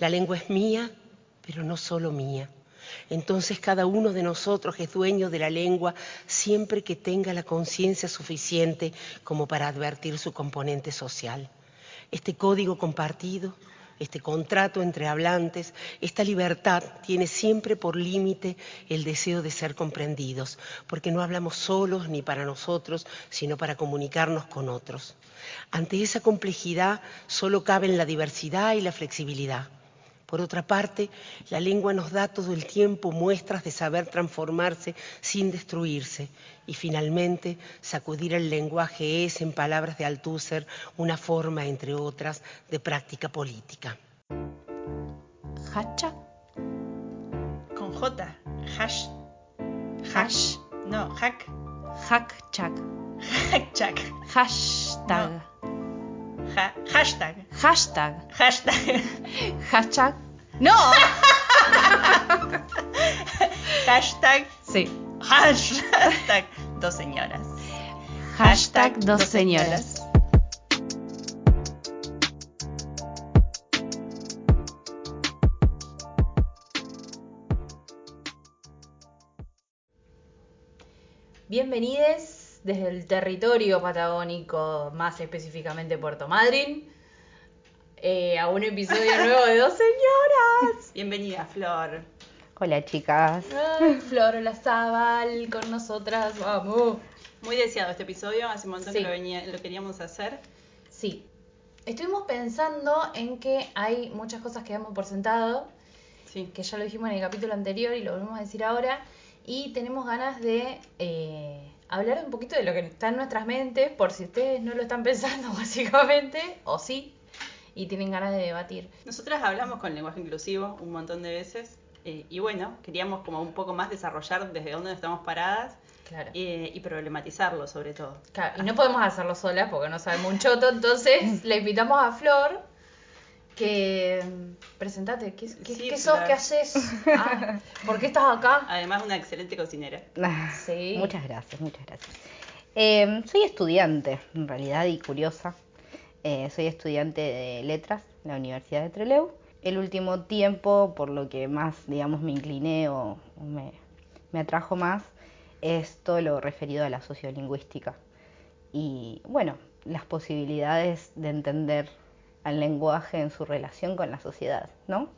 La lengua es mía, pero no solo mía. Entonces cada uno de nosotros es dueño de la lengua siempre que tenga la conciencia suficiente como para advertir su componente social. Este código compartido, este contrato entre hablantes, esta libertad tiene siempre por límite el deseo de ser comprendidos, porque no hablamos solos ni para nosotros, sino para comunicarnos con otros. Ante esa complejidad solo caben la diversidad y la flexibilidad. Por otra parte, la lengua nos da todo el tiempo muestras de saber transformarse sin destruirse. Y finalmente, sacudir el lenguaje es, en palabras de Althusser, una forma, entre otras, de práctica política. ¿Hacha? Con J. Hash. Hash. No, hack. Hackchak. Hackchak. Hashtag. Ha- hashtag. Hashtag. Hashtag. Hashtag. ¡No! Hashtag. Sí. Hashtag. Dos señoras. Hashtag dos señoras. Bienvenidos desde el territorio patagónico, más específicamente Puerto Madryn, eh, a un episodio nuevo de Dos Señoras. Bienvenida, Flor. Hola chicas. Ay, Flor Olazábal con nosotras, vamos. Muy deseado este episodio. Hace un montón Sí. que lo, venía- lo queríamos hacer. Sí, estuvimos pensando en que hay muchas cosas que damos por sentado, Sí. que ya lo dijimos en el capítulo anterior y lo volvemos a decir ahora, y tenemos ganas de eh, hablar un poquito de lo que está en nuestras mentes, por si ustedes no lo están pensando básicamente, o sí, y tienen ganas de debatir. Nosotras hablamos con lenguaje inclusivo un montón de veces. eh, y bueno, queríamos como un poco más desarrollar desde dónde estamos paradas Claro. eh, y problematizarlo sobre todo. Claro, y no podemos hacerlo solas porque no sabemos un choto, entonces le invitamos a Flor que mm, presentate, ¿qué, qué, Sí, qué sos? ¿Qué haces? Ah, ¿Por qué estás acá? Además, una excelente cocinera. Sí. Muchas gracias, muchas gracias. Eh, soy estudiante, en realidad, y curiosa. Eh, soy estudiante de letras en la Universidad de Trelew. El último tiempo, por lo que más, digamos, me incliné o, o me, me atrajo más, es todo lo referido a la sociolingüística. Y bueno, las posibilidades de entender al lenguaje en su relación con la sociedad, ¿no?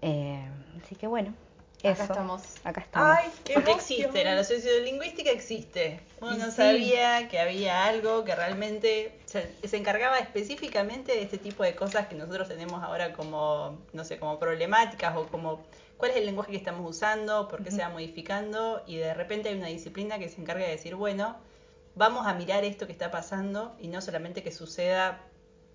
Eh, así que bueno, Acá eso. estamos. Acá estamos. Porque existe, la sociolingüística existe. Uno Y no sí. sabía que había algo que realmente se, se encargaba específicamente de este tipo de cosas que nosotros tenemos ahora como, no sé, como problemáticas o como cuál es el lenguaje que estamos usando, por qué se va modificando y de repente hay una disciplina que se encarga de decir, bueno, vamos a mirar esto que está pasando y no solamente que suceda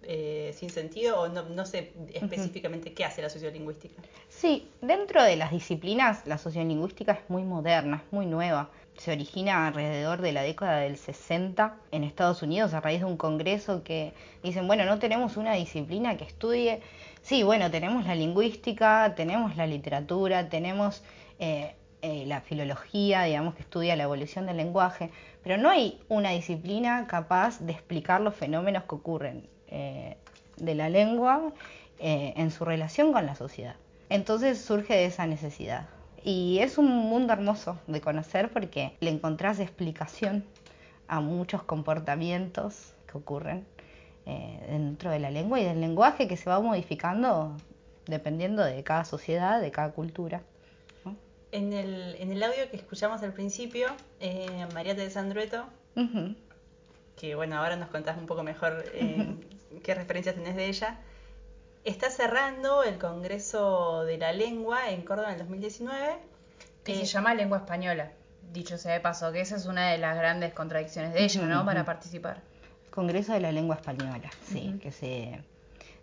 eh, sin sentido o no, no sé específicamente qué hace la sociolingüística. Sí, dentro de las disciplinas, la sociolingüística es muy moderna, es muy nueva. Se origina alrededor de la década del 60 en Estados Unidos a raíz de un congreso que dicen, bueno, no tenemos una disciplina que estudie. Sí, bueno, tenemos la lingüística, tenemos la literatura, tenemos eh, eh, la filología, digamos, que estudia la evolución del lenguaje, pero no hay una disciplina capaz de explicar los fenómenos que ocurren eh, de la lengua eh, en su relación con la sociedad. Entonces surge de esa necesidad. Y es un mundo hermoso de conocer porque le encontrás explicación a muchos comportamientos que ocurren eh, dentro de la lengua y del lenguaje que se va modificando dependiendo de cada sociedad, de cada cultura. ¿no? En el, en el audio que escuchamos al principio, eh, María Teresa Andrueto, Ujú. que bueno, ahora nos contás un poco mejor eh, qué referencias tenés de ella, está cerrando el Congreso de la Lengua en Córdoba en el 2019. Que Eh, se llama lengua española, dicho sea de paso, que esa es una de las grandes contradicciones de ella, ¿no? Para participar. Congreso de la Lengua Española, sí, que se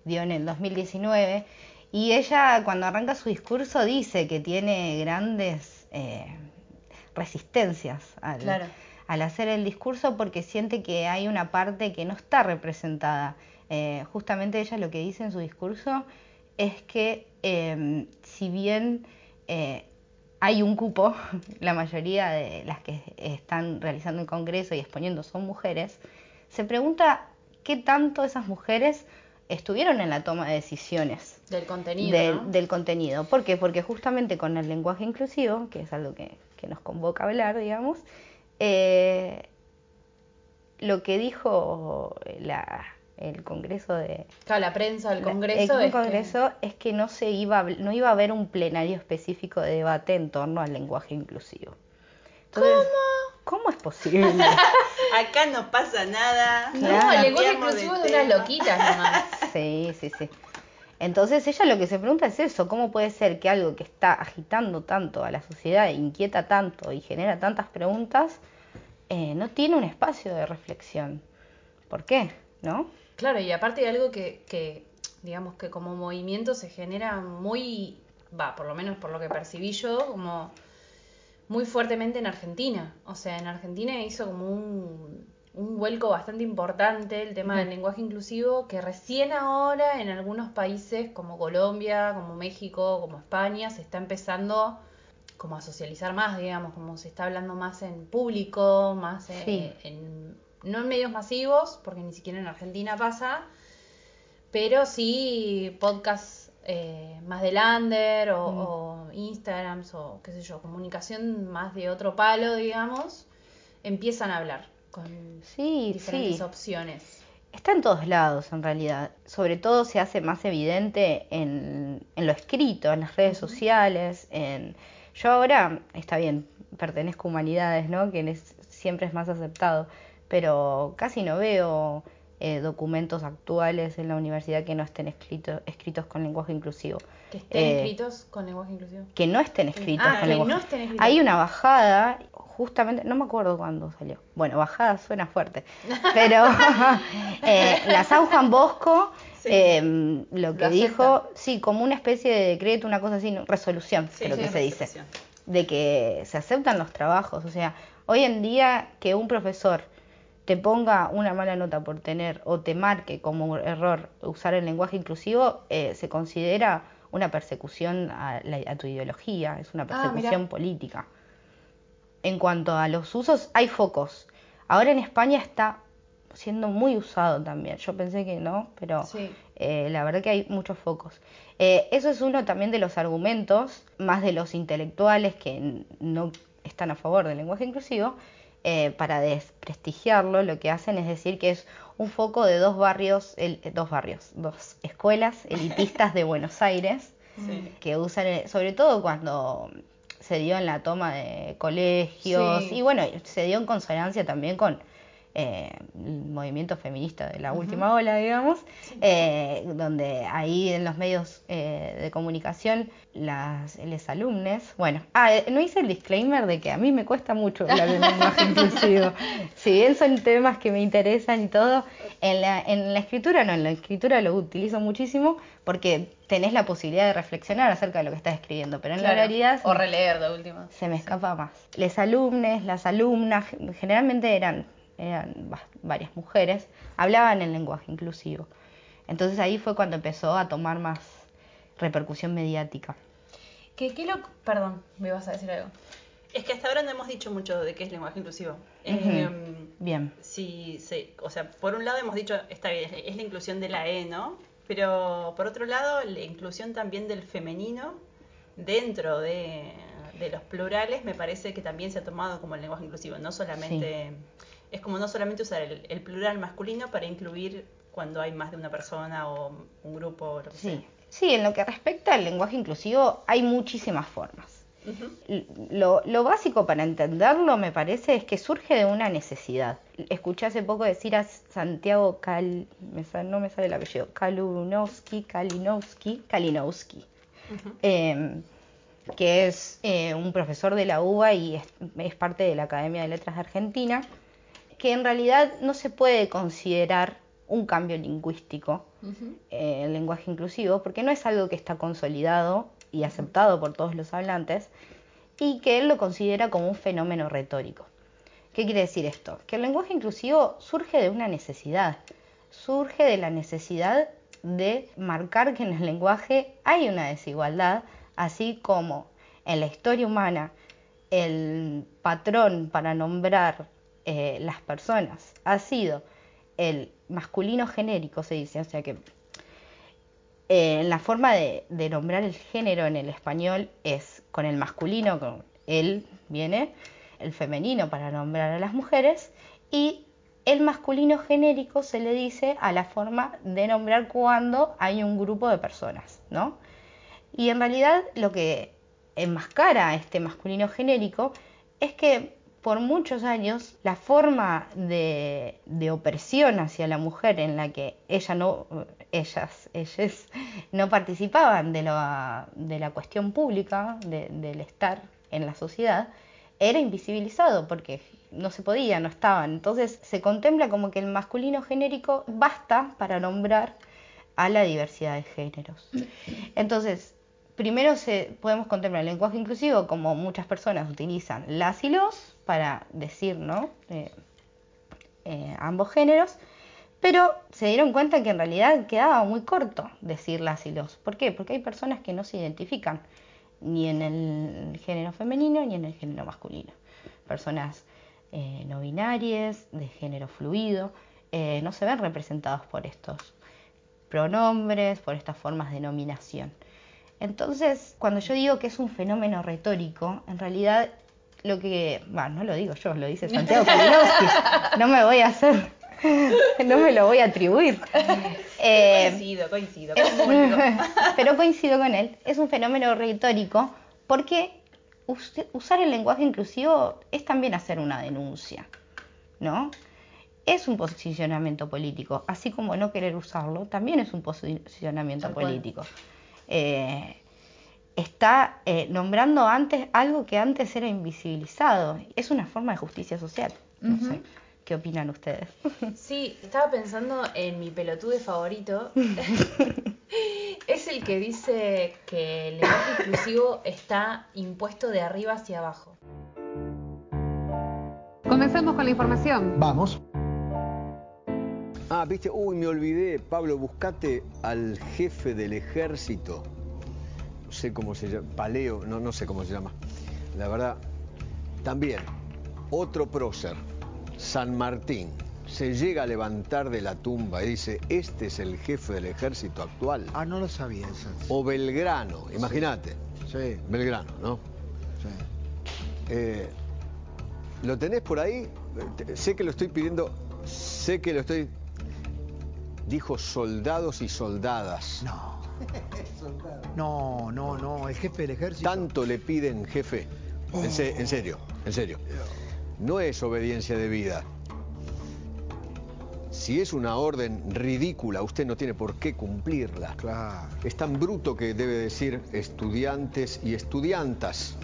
dio en el 2019. Y ella cuando arranca su discurso dice que tiene grandes eh, resistencias al, Claro. al hacer el discurso porque siente que hay una parte que no está representada. Eh, justamente ella lo que dice en su discurso es que eh, si bien eh, hay un cupo, la mayoría de las que están realizando el Congreso y exponiendo son mujeres, se pregunta qué tanto esas mujeres estuvieron en la toma de decisiones Del contenido, del, ¿no? del contenido. ¿Por qué? Porque justamente con el lenguaje inclusivo, que es algo que, que nos convoca a hablar, digamos, eh, lo que dijo la- el Congreso de... Claro, la prensa, el la- Congreso. el es que- Congreso es que no se iba no iba a haber un plenario específico de debate en torno al lenguaje inclusivo. Entonces, ¿Cómo es posible? Acá no pasa nada. No, Claro. el lenguaje de inclusivo es de unas loquitas nomás. Sí, sí, sí. Entonces ella lo que se pregunta es eso, ¿cómo puede ser que algo que está agitando tanto a la sociedad, inquieta tanto y genera tantas preguntas, eh, no tiene un espacio de reflexión? ¿Por qué? ¿No? Claro, y aparte de algo que, que, digamos que como movimiento se genera muy, va, por lo menos por lo que percibí yo, como muy fuertemente en Argentina. O sea, en Argentina hizo como un, un vuelco bastante importante el tema del lenguaje inclusivo, que recién ahora en algunos países como Colombia, como México, como España, se está empezando como a socializar más, digamos, como se está hablando más en público, más eh, Sí. en, no en medios masivos, porque ni siquiera en Argentina pasa, pero sí podcasts eh, más de Lander o, o Instagrams o qué sé yo, comunicación más de otro palo, digamos, empiezan a hablar con Sí, diferentes sí. opciones. Está en todos lados en realidad. Sobre todo se hace más evidente en, en lo escrito, en las redes sociales. En... Yo ahora, está bien, pertenezco a humanidades, ¿no? Que es- siempre es más aceptado, pero casi no veo eh, documentos actuales en la universidad que no estén escrito- escritos con lenguaje inclusivo. Que estén Eh, escritos con lenguaje inclusivo. que no estén escritos Ah, con que lenguaje. no estén escritos. Hay una bajada, justamente, no me acuerdo cuándo salió. Bueno, bajada suena fuerte, pero eh, la San Juan Bosco Sí. eh, lo que Lo dijo, sí, como una especie de decreto, una cosa así, resolución, Sí, creo sí, que se dice, de que se aceptan los trabajos. O sea, hoy en día que un profesor te ponga una mala nota por tener o te marque como error usar el lenguaje inclusivo, eh, se considera una persecución a, la- a tu ideología, es una Ah, persecución política. En cuanto a los usos, hay focos. Ahora en España está siendo muy usado también. Yo pensé que no, pero Sí. eh, la verdad que hay muchos focos. Eh, eso es uno también de los argumentos, más de los intelectuales que no están a favor del lenguaje inclusivo, eh, para desprestigiarlo, lo que hacen es decir que es un foco de dos barrios, el- eh, dos barrios, dos escuelas elitistas de Buenos Aires, Sí. que usan, eh, sobre todo cuando se dio en la toma de colegios, Sí. y bueno, se dio en consonancia también con eh, el movimiento feminista de la última ola, digamos, eh, donde ahí en los medios eh, de comunicación, las les alumnes, bueno, ah, eh, no hice el disclaimer de que a mí me cuesta mucho hablar en lenguaje inclusivo, si bien son temas que me interesan y todo, en la, en la escritura no, en la escritura lo utilizo muchísimo porque tenés la posibilidad de reflexionar acerca de lo que estás escribiendo, pero en la Claro. realidad O releer de última. se me escapa más. Les alumnes, las alumnas, generalmente eran, eran va- varias mujeres, hablaban el lenguaje inclusivo. Entonces ahí fue cuando empezó a tomar más repercusión mediática. ¿Qué, qué lo... Perdón, me vas a decir algo. Es que hasta ahora no hemos dicho mucho de qué es lenguaje inclusivo. Em, Bien. Sí, sí, o sea, por un lado hemos dicho, está bien, es la inclusión de la E, ¿no? Pero por otro lado, la inclusión también del femenino dentro de, de los plurales me parece que también se ha tomado como el lenguaje inclusivo, no solamente, es como no solamente usar el, el plural masculino para incluir cuando hay más de una persona o un grupo o lo que Sí. Sí, en lo que respecta al lenguaje inclusivo hay muchísimas formas. Lo, lo básico para entenderlo, me parece, es que surge de una necesidad. Escuché hace poco decir a Santiago Cal... me sa- no me sale el apellido. Kalunowski, Kalinowski, Kalinowski. eh, que es eh, un profesor de la UBA y es, es parte de la Academia de Letras de Argentina, que en realidad no se puede considerar un cambio lingüístico eh, el lenguaje inclusivo, porque no es algo que está consolidado y aceptado por todos los hablantes, y que él lo considera como un fenómeno retórico. ¿Qué quiere decir esto? Que el lenguaje inclusivo surge de una necesidad, surge de la necesidad de marcar que en el lenguaje hay una desigualdad, así como en la historia humana el patrón para nombrar eh, las personas ha sido el masculino genérico, se dice, o sea que eh, la forma de, de nombrar el género en el español es con el masculino, con él viene, el femenino para nombrar a las mujeres, y el masculino genérico se le dice a la forma de nombrar cuando hay un grupo de personas, ¿no? Y en realidad lo que enmascara este masculino genérico es que por muchos años la forma de, opresión hacia la mujer en la que ella no, ellas, ellas no participaban de la, cuestión pública, de- del estar en la sociedad, era invisibilizado porque no se podía, no estaban. Entonces se contempla como que el masculino genérico basta para nombrar a la diversidad de géneros. Entonces, primero se, podemos contemplar el lenguaje inclusivo como muchas personas utilizan las y los para decir, ¿no? Eh, ambos géneros, pero se dieron cuenta que en realidad quedaba muy corto decir las y los. ¿Por qué? Porque hay personas que no se identifican ni en el género femenino ni en el género masculino. Personas eh, no binarias, de género fluido, eh, no se ven representados por estos pronombres, por estas formas de nominación. Entonces, cuando yo digo que es un fenómeno retórico, en realidad lo que, bueno, no lo digo yo, lo dice Santiago Kalinowski, no me voy a hacer, no me lo voy a atribuir. Eh, coincido, coincido. pero coincido con él, es un fenómeno retórico porque us- usar el lenguaje inclusivo es también hacer una denuncia, ¿no? Es un posicionamiento político, así como no querer usarlo, también es un posicionamiento político. Eh, está eh, nombrando antes algo que antes era invisibilizado. Es una forma de justicia social. No sé, ¿qué opinan ustedes? Sí, estaba pensando en mi pelotude favorito. es el que dice que el lenguaje inclusivo está impuesto de arriba hacia abajo. Comencemos con la información. Vamos. Ah, viste, uy, me olvidé, Pablo, buscate al jefe del ejército. No sé cómo se llama, Paleo, no, no sé cómo se llama. La verdad, también, otro prócer, San Martín, se llega a levantar de la tumba y dice, este es el jefe del ejército actual. Ah, no lo sabía eso. O Belgrano, imagínate, Sí, Belgrano, ¿no? sí. Eh, ¿Lo tenés por ahí? Sé que lo estoy pidiendo, sé que lo estoy... Dijo soldados y soldadas. No. No, no, no. El jefe del ejército. Tanto le piden, jefe. En, se- en serio, en serio. No es obediencia de vida. Si es una orden ridícula, usted no tiene por qué cumplirla. Claro. Es tan bruto que debe decir estudiantes y estudiantas.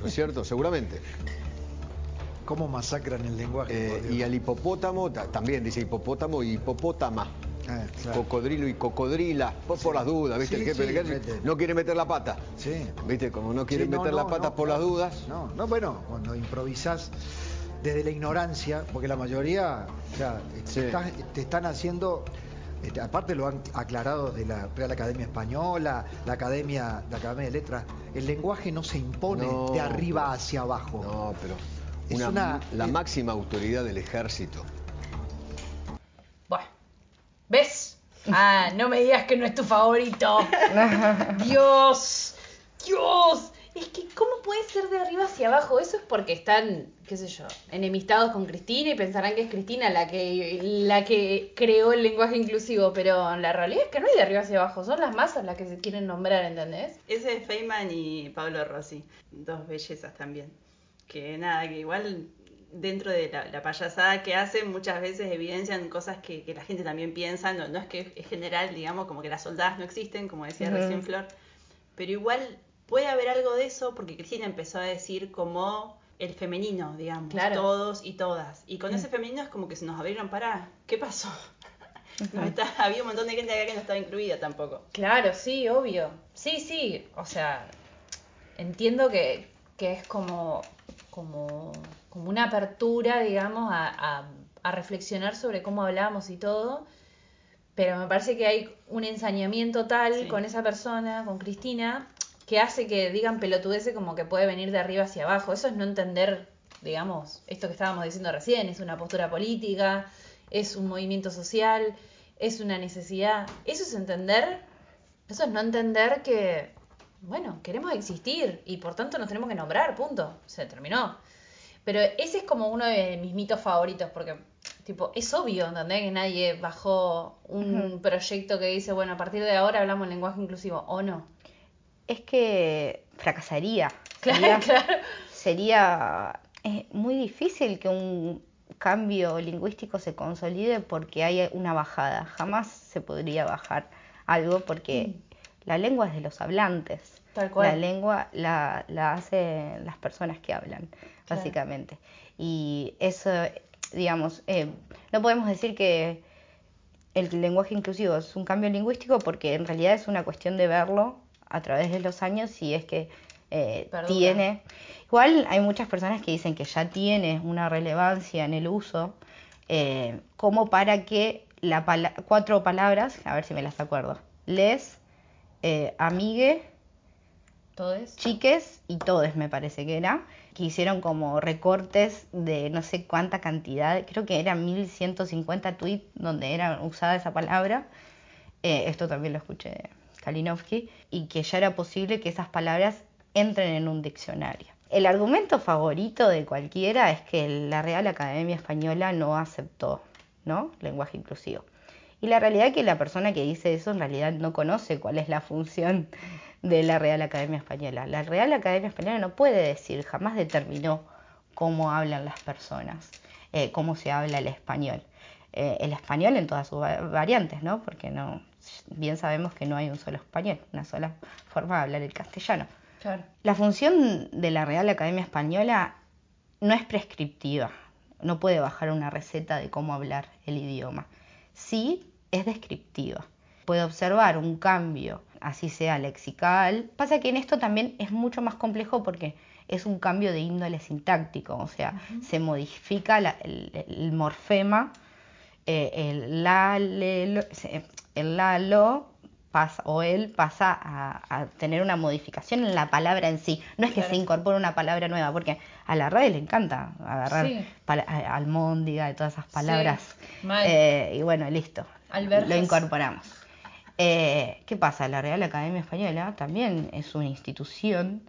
¿No es cierto? Seguramente. ¿Cómo masacran el lenguaje? Eh, y al hipopótamo ta- también dice hipopótamo y hipopótama. Ah, claro. Cocodrilo y cocodrila. Por, por las dudas, ¿viste? Sí, el jefe sí, del ejército no quiere meter la pata. Sí. ¿Viste? Como no quiere Sí, no, meter la pata no, por las dudas. No, no, bueno, cuando improvisas desde la ignorancia, porque la mayoría, o sea, te están haciendo, este, aparte lo han aclarado de la Real Academia Española, la Academia, la Academia de Letras, el lenguaje no se impone No, de arriba pero- hacia abajo. No, pero Es una- una- la es- máxima autoridad del ejército. Ah, no me digas que no es tu favorito. Dios, Dios. Es que, ¿cómo puede ser de arriba hacia abajo? Eso es porque están, qué sé yo, enemistados con Cristina y pensarán que es Cristina la que, la que creó el lenguaje inclusivo, pero la realidad es que no hay de arriba hacia abajo, son las masas las que se quieren nombrar, ¿entendés? Ese es Feynman y Pablo Rossi, dos bellezas también. Que nada, que igual dentro de la, la payasada que hacen muchas veces evidencian cosas que, que la gente también piensa, no, no es que es general, digamos, como que las soldadas no existen, como decía Ujú. recién Flor, pero igual puede haber algo de eso porque Cristina empezó a decir como el femenino, digamos, Claro. todos y todas. Y con ese femenino es como que se nos abrieron para, ¿qué pasó? No está- había un montón de gente acá que no estaba incluida tampoco. Claro, sí, obvio. Sí, sí, o sea, entiendo que, que es como, como, como una apertura, digamos, a, a- a reflexionar sobre cómo hablamos y todo, pero me parece que hay un ensañamiento tal Sí. con esa persona, con Cristina, que hace que digan pelotudeces como que puede venir de arriba hacia abajo. Eso es no entender, digamos, esto que estábamos diciendo recién, es una postura política, es un movimiento social, es una necesidad. Eso es entender Eso es no entender que, bueno, queremos existir y por tanto nos tenemos que nombrar, punto. Se terminó. Pero ese es como uno de mis mitos favoritos porque, tipo, es obvio, ¿entendés? Que nadie bajó un proyecto que dice, bueno, a partir de ahora hablamos lenguaje inclusivo, ¿o no? Es que fracasaría. Claro, Sería- claro. sería eh, muy difícil que un cambio lingüístico se consolide porque hay una bajada. Jamás se podría bajar algo porque la lengua es de los hablantes. Mm. Tal cual. La lengua la, la hacen las personas que hablan, Claro. básicamente. Y eso, digamos, eh, no podemos decir que el lenguaje inclusivo es un cambio lingüístico porque en realidad es una cuestión de verlo a través de los años y es que eh, tiene... Igual hay muchas personas que dicen que ya tiene una relevancia en el uso eh, como para que la pala- cuatro palabras, a ver si me las acuerdo, les, eh, amigue, ¿Todes? chiques y todes me parece que era, hicieron como recortes de no sé cuánta cantidad, creo que eran 1150 tweets donde era usada esa palabra, eh, esto también lo escuché de Kalinowski, y que ya era posible que esas palabras entren en un diccionario. El argumento favorito de cualquiera es que la Real Academia Española no aceptó ¿no? lenguaje inclusivo. Y la realidad es que la persona que dice eso en realidad no conoce cuál es la función de la Real Academia Española. La Real Academia Española no puede decir, jamás determinó cómo hablan las personas, eh, cómo se habla el español. Eh, el español en todas sus va- variantes, ¿no? Porque no, bien sabemos que no hay un solo español, una sola forma de hablar el castellano. Claro. La función de la Real Academia Española no es prescriptiva, no puede bajar una receta de cómo hablar el idioma. Sí es descriptiva. Puede observar un cambio, así sea lexical. Pasa que en esto también es mucho más complejo porque es un cambio de índole sintáctico, o sea, se modifica la- el, el morfema, eh, el la, le, lo, el la, lo pasa, o él pasa a, a tener una modificación en la palabra en sí. No es que Claro. se incorpore una palabra nueva, porque a la radio le encanta agarrar Sí. almóndiga y todas esas palabras. Eh, y bueno, listo. Lo incorporamos. Eh, ¿Qué pasa? La Real Academia Española también es una institución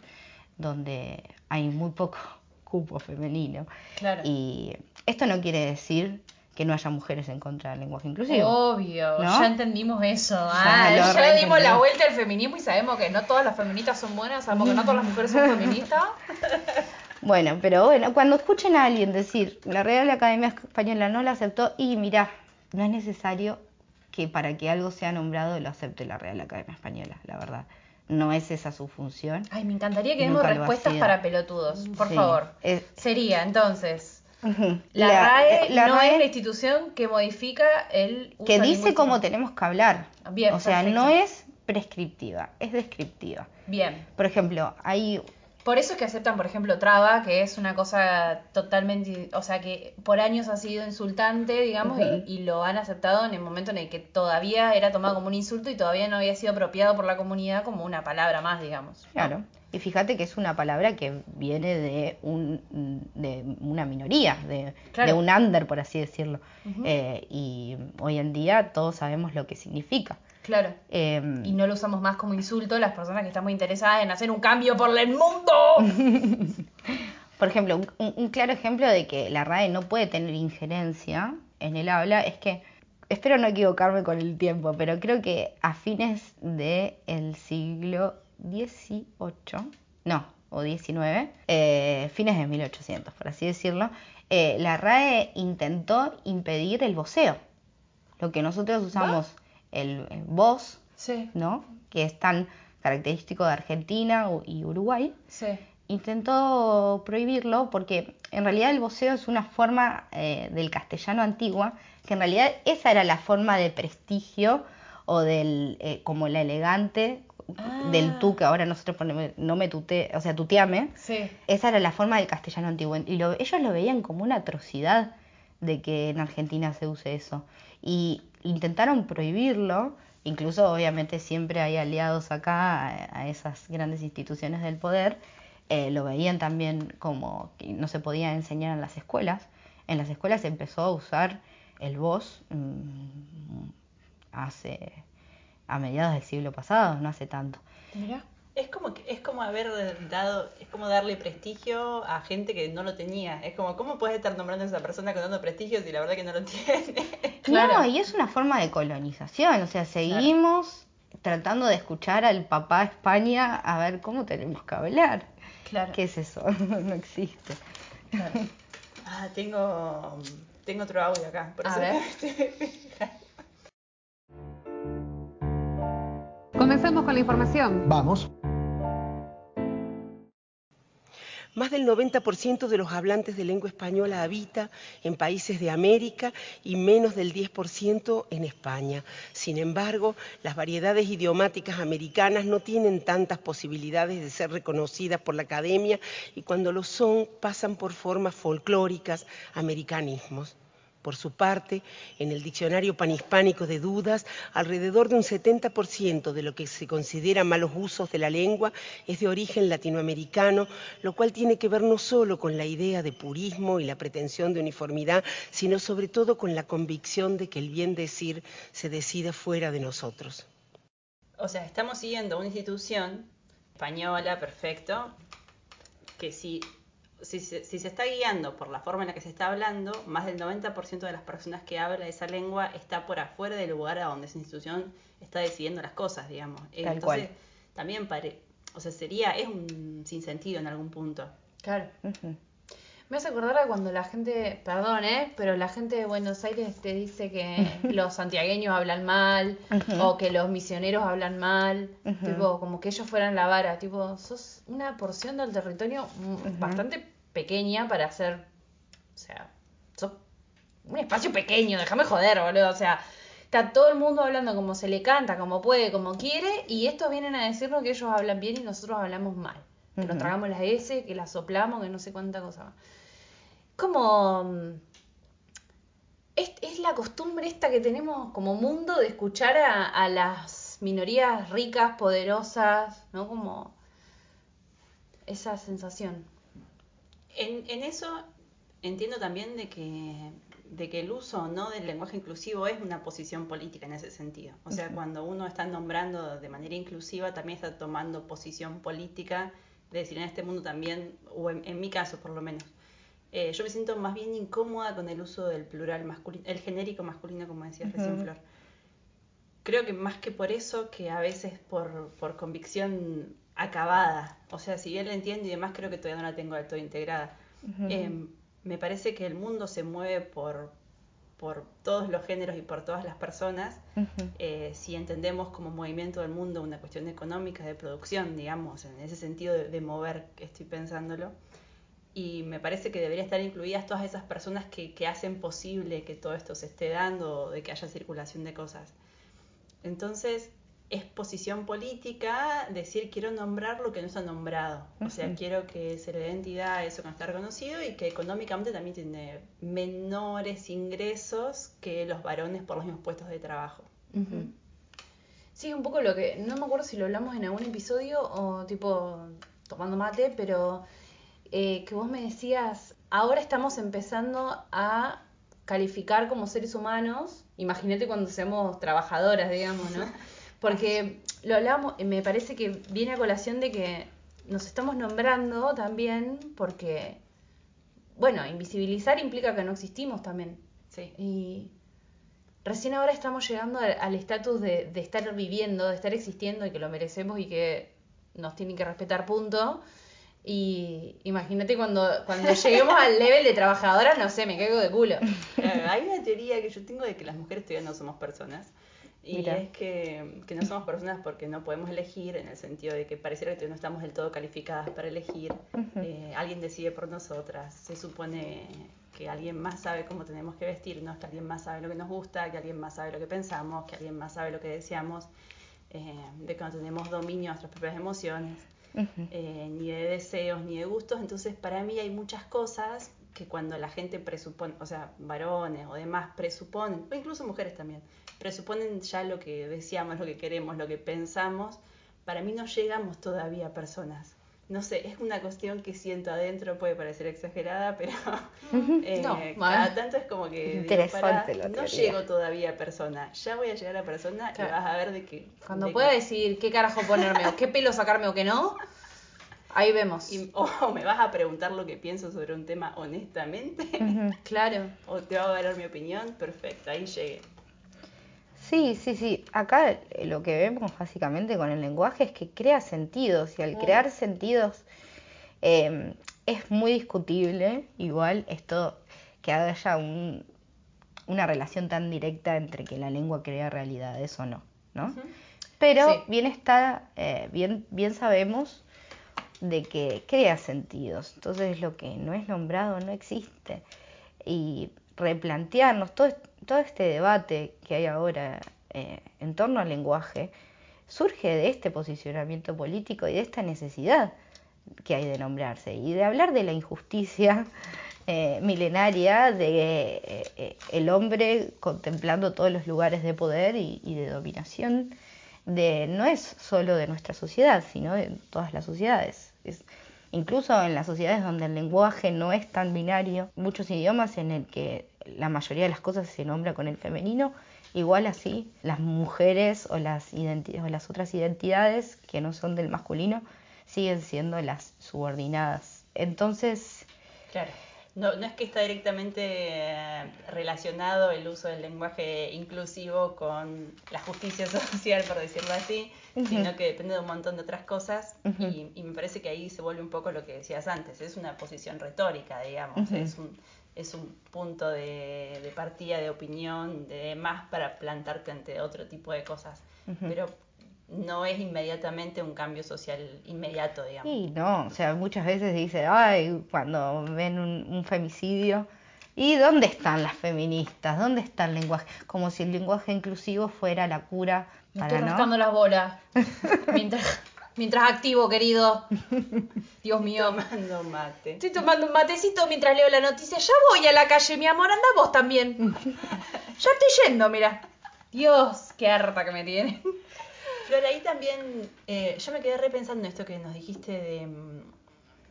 donde hay muy poco cupo femenino. Claro. Y esto no quiere decir que no haya mujeres en contra del lenguaje inclusivo. Obvio, ¿No? ya entendimos eso. Ya Ah, ya, dimos la vuelta al feminismo y sabemos que no todas las feministas son buenas, sabemos que no todas las mujeres son feministas. Bueno, pero bueno, cuando escuchen a alguien decir la Real Academia Española no la aceptó, y mirá, no es necesario que para que algo sea nombrado lo acepte la Real Academia Española, la verdad. No es esa su función. Ay, me encantaría que demos respuestas para pelotudos, por Sí, favor. es- Sería, entonces, la, RAE la no RAE es la institución que modifica el uso que dice cómo tenemos que hablar. Bien, o sea, perfecto. no es prescriptiva, es descriptiva. Bien. Por ejemplo, hay Por eso es que aceptan, por ejemplo, traba, que es una cosa totalmente, o sea, que por años ha sido insultante, digamos, y- y, lo han aceptado en el momento en el que todavía era tomado como un insulto y todavía no había sido apropiado por la comunidad como una palabra más, digamos. Claro. Y fíjate que es una palabra que viene de, un, de una minoría, de, Claro. de un under, por así decirlo. Eh, y hoy en día todos sabemos lo que significa. Claro. Eh, Y no lo usamos más como insulto las personas que estamos interesadas en hacer un cambio por el mundo. Por ejemplo, un, un- un claro ejemplo de que la RAE no puede tener injerencia en el habla es que, espero no equivocarme con el tiempo, pero creo que a fines del siglo XVIII, no, o XIX, eh, fines de 1800, por así decirlo, eh, la RAE intentó impedir el voceo. Lo que nosotros usamos, el, el voz, Sí, ¿no? que es tan característico de Argentina y Uruguay, sí. intentó prohibirlo porque en realidad el voceo es una forma eh, del castellano antigua, que en realidad esa era la forma de prestigio o del, eh, como la elegante, Ah. del tú, que ahora nosotros ponemos, no me tute, o sea, tuteame. Sí. Esa era la forma del castellano antiguo. Y lo- ellos lo veían como una atrocidad de que en Argentina se use eso. Y intentaron prohibirlo, incluso obviamente siempre hay aliados acá a, esas grandes instituciones del poder. eh, lo veían también como que no se podía enseñar en las escuelas. En las escuelas se empezó a usar el voz mm, hace a mediados del siglo pasado, no hace tanto. Es como que, es como haber dado, es como darle prestigio a gente que no lo tenía. Es como, ¿cómo puedes estar nombrando a esa persona con dando prestigio si la verdad que no lo tiene? Claro. No, y es una forma de colonización, o sea, seguimos tratando de escuchar al papá España a ver cómo tenemos que hablar. Claro. ¿Qué es eso? no existe. Ah, tengo, tengo otro audio acá. Por A eso ver. Comencemos con la información. Vamos. Más del 90% de los hablantes de lengua española habita en países de América y menos del 10% en España. Sin embargo, las variedades idiomáticas americanas no tienen tantas posibilidades de ser reconocidas por la academia y cuando lo son pasan por formas folclóricas, americanismos. Por su parte, en el Diccionario Panhispánico de Dudas, alrededor de un 70% de lo que se considera malos usos de la lengua es de origen latinoamericano, lo cual tiene que ver no solo con la idea de purismo y la pretensión de uniformidad, sino sobre todo con la convicción de que el bien decir se decida fuera de nosotros. O sea, estamos siguiendo una institución española, perfecto, que si, si, se- si se está guiando por la forma en la que se está hablando, más del 90% de las personas que habla esa lengua está por afuera del lugar a donde esa institución está decidiendo las cosas, digamos. Tal Entonces, cual. también pare, o sea, sería, es un sinsentido en algún punto. Claro. Me hace acordar a cuando la gente, perdón, ¿eh? Pero la gente de Buenos Aires te dice que los santiagueños hablan mal o que los misioneros hablan mal, tipo, como que ellos fueran la vara, tipo, sos una porción del territorio mm, bastante pequeña para hacer, o sea, sos un espacio pequeño, déjame joder, boludo, o sea, está todo el mundo hablando como se le canta, como puede, como quiere, y estos vienen a decirnos que ellos hablan bien y nosotros hablamos mal. Que nos tragamos las S, que las soplamos, que no sé cuánta cosa más. Como... mm, Es, es la costumbre esta que tenemos como mundo de escuchar a, a las minorías ricas, poderosas, ¿no? Como esa sensación. En, en eso entiendo también de que, de que el uso no del lenguaje inclusivo es una posición política en ese sentido. O sea, cuando uno está nombrando de manera inclusiva, también está tomando posición política de decir en este mundo también, o en, en mi caso por lo menos, eh, yo me siento más bien incómoda con el uso del plural masculino, el genérico masculino, como decía recién Ujú. Flor. Creo que más que por eso, que a veces por, por convicción acabada. O sea, si bien la entiendo y demás, creo que todavía no la tengo del todo integrada. Eh, me parece que el mundo se mueve por, por todos los géneros y por todas las personas. Eh, si entendemos como movimiento del mundo una cuestión económica, de producción, digamos, en ese sentido de, de mover, estoy pensándolo. Y me parece que debería estar incluidas todas esas personas que, que hacen posible que todo esto se esté dando, de que haya circulación de cosas. Entonces, es posición política decir quiero nombrar lo que no está nombrado. O sea, quiero que se le dé entidad a eso que no está reconocido y que económicamente también tiene menores ingresos que los varones por los mismos puestos de trabajo. Sí, es un poco lo que, no me acuerdo si lo hablamos en algún episodio o tipo tomando mate, pero eh, que vos me decías, ahora estamos empezando a calificar como seres humanos, imagínate cuando seamos trabajadoras, digamos, ¿no? Porque lo hablamos, me parece que viene a colación de que nos estamos nombrando también porque, bueno, invisibilizar implica que no existimos también. Sí. Y recién ahora estamos llegando al al estatus de, de estar viviendo, de estar existiendo y que lo merecemos y que nos tienen que respetar, punto. Y imagínate cuando, cuando lleguemos al level de trabajadora, no sé, me caigo de culo. Eh, hay una teoría que yo tengo de que las mujeres todavía no somos personas. Y Mira. es que, que no somos personas porque no podemos elegir, en el sentido de que pareciera que todavía no estamos del todo calificadas para elegir. Eh, alguien decide por nosotras. Se supone que alguien más sabe cómo tenemos que vestirnos, que alguien más sabe lo que nos gusta, que alguien más sabe lo que pensamos, que alguien más sabe lo que deseamos, eh, de que no tenemos dominio de nuestras propias emociones Eh, ni de deseos, ni de gustos. Entonces, para mí hay muchas cosas que cuando la gente presupone, o sea, varones o demás presuponen, o incluso mujeres también, presuponen ya lo que deseamos, lo que queremos, lo que pensamos, para mí no llegamos todavía a personas. No sé, es una cuestión que siento adentro, puede parecer exagerada, pero eh, No, cada tanto es como que Interesante pará, la no llego todavía a persona, ya voy a llegar a persona Claro. y vas a ver de que... Cuando de pueda decidir qué carajo ponerme o qué pelo sacarme o qué no, ahí vemos. o me vas a preguntar lo que pienso sobre un tema honestamente. Claro. o te va a valer mi opinión, perfecto, ahí llegué. Sí, sí, sí. Acá lo que vemos básicamente con el lenguaje es que crea sentidos y al crear sentidos eh, es muy discutible igual esto que haya un- una relación tan directa entre que la lengua crea realidades o no, ¿no? Pero Sí. bien está, eh, bien, bien sabemos de que crea sentidos. Entonces lo que no es nombrado no existe. Y replantearnos todo, todo este debate que hay ahora eh, en torno al lenguaje surge de este posicionamiento político y de esta necesidad que hay de nombrarse y de hablar de la injusticia eh, milenaria de eh, el hombre contemplando todos los lugares de poder y, de dominación de no es solo de nuestra sociedad sino de todas las sociedades. Es- incluso en las sociedades donde el lenguaje no es tan binario muchos idiomas en el que la mayoría de las cosas se nombra con el femenino igual así las mujeres o las o las otras identidades que no son del masculino siguen siendo las subordinadas entonces Claro. No, no es que está directamente eh, relacionado el uso del lenguaje inclusivo con la justicia social, por decirlo así, sino que depende de un montón de otras cosas. Y, y me parece que ahí se vuelve un poco lo que decías antes, es una posición retórica, digamos, es, un, es un punto de, de partida, de opinión, de más para plantarte ante otro tipo de cosas, pero no es inmediatamente un cambio social inmediato, digamos. Y no, o sea, muchas veces dice, ay, cuando ven un, un femicidio, ¿y dónde están las feministas? ¿Dónde está el lenguaje? Como si el lenguaje inclusivo fuera la cura Me para estoy no. rascando las bolas. mientras, mientras activo, querido. Dios mío. Tomando mate. Estoy tomando un matecito mientras leo la noticia. Ya voy a la calle, mi amor. Anda vos también. Ya estoy yendo, mira. Dios, qué harta que me tiene. Flor, ahí también eh, yo me quedé repensando esto que nos dijiste de, mm,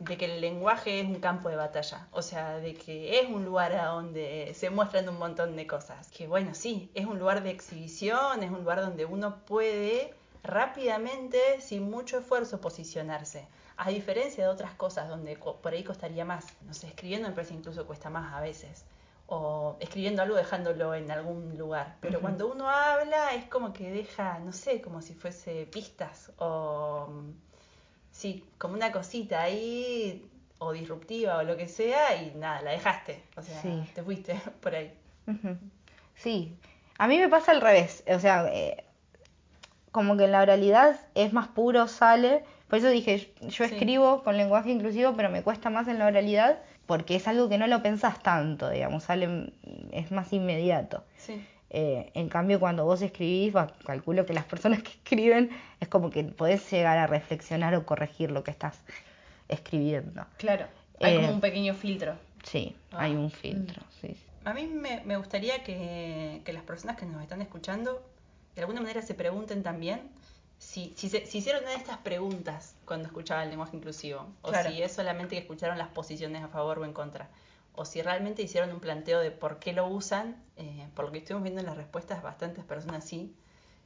de que el lenguaje es un campo de batalla, o sea, de que es un lugar a donde se muestran un montón de cosas. Que bueno, sí, es un lugar de exhibición, es un lugar donde uno puede rápidamente, sin mucho esfuerzo, posicionarse. A diferencia de otras cosas donde por ahí costaría más. No sé, escribiendo me parece incluso cuesta más a veces. O escribiendo algo dejándolo en algún lugar. Pero cuando uno habla es como que deja, no sé, como si fuese pistas. O sí, como una cosita ahí, o disruptiva o lo que sea, y nada, la dejaste. O sea, Sí. te fuiste por ahí. Sí, a mí me pasa al revés, o sea, eh, como que en la oralidad es más puro, sale, por eso dije, yo Sí. escribo con lenguaje inclusivo, pero me cuesta más en la oralidad, porque es algo que no lo pensás tanto, digamos, sale, es más inmediato. Sí. Eh, en cambio, cuando vos escribís, va, calculo que las personas que escriben es como que podés llegar a reflexionar o corregir lo que estás escribiendo. Claro. Hay Eh, como un pequeño filtro. Sí, Ah. hay un filtro, sí. sí. A mí me, me gustaría que, que las personas que nos están escuchando de alguna manera se pregunten también si, si, se, si hicieron una de estas preguntas cuando escuchaban el lenguaje inclusivo, o Claro. si es solamente que escucharon las posiciones a favor o en contra, o si realmente hicieron un planteo de por qué lo usan, eh, por lo que estuvimos viendo en las respuestas, bastantes personas sí,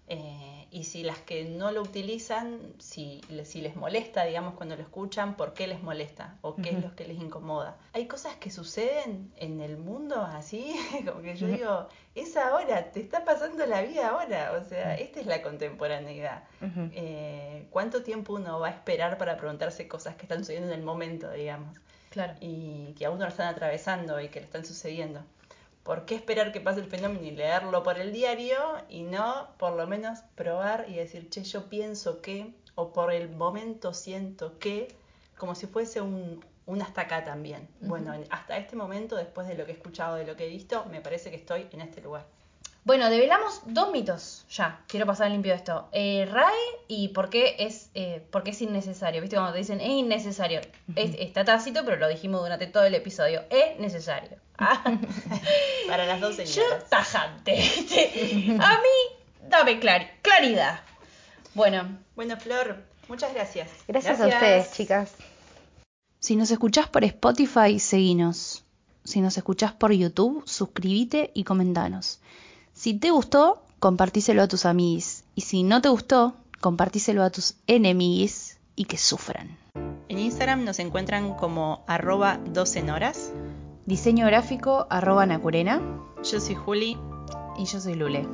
eh, y si las que no lo utilizan, si, si les molesta, digamos, cuando lo escuchan, ¿por qué les molesta? ¿O qué es lo que les incomoda? Hay cosas que suceden en el mundo así, como que yo digo, es ahora, te está pasando la vida ahora, o sea, esta es la contemporaneidad. Eh, ¿Cuánto tiempo uno va a esperar para preguntarse cosas que están sucediendo en el momento, digamos? Claro. y que a uno lo están atravesando y que le están sucediendo. ¿Por qué esperar que pase el fenómeno y leerlo por el diario y no por lo menos probar y decir, che, yo pienso que, o por el momento siento que, como si fuese un, un hasta acá también? Bueno, en- hasta este momento, después de lo que he escuchado, de lo que he visto, me parece que estoy en este lugar. Bueno, develamos dos mitos ya. Quiero pasar limpio esto. Eh, RAE y por qué es eh, por qué es innecesario. ¿Viste? Cuando te dicen es innecesario. Es- está tácito, pero lo dijimos durante todo el episodio. Es necesario. Ah, Para las dos yo señoras. tajante. ¿viste? A mí, dame clari- claridad. Bueno, Bueno, Flor, Muchas gracias. Gracias, a ustedes, chicas. Si nos escuchás por Spotify, seguinos. Si nos escuchás por YouTube, suscríbete y comentanos. Si te gustó, compartíselo a tus amigos. Y si no te gustó, compartíselo a tus enemigos y que sufran. En Instagram nos encuentran como arroba 12 horas. Diseño gráfico arroba Nacurena. Yo soy Juli. Y yo soy Lule.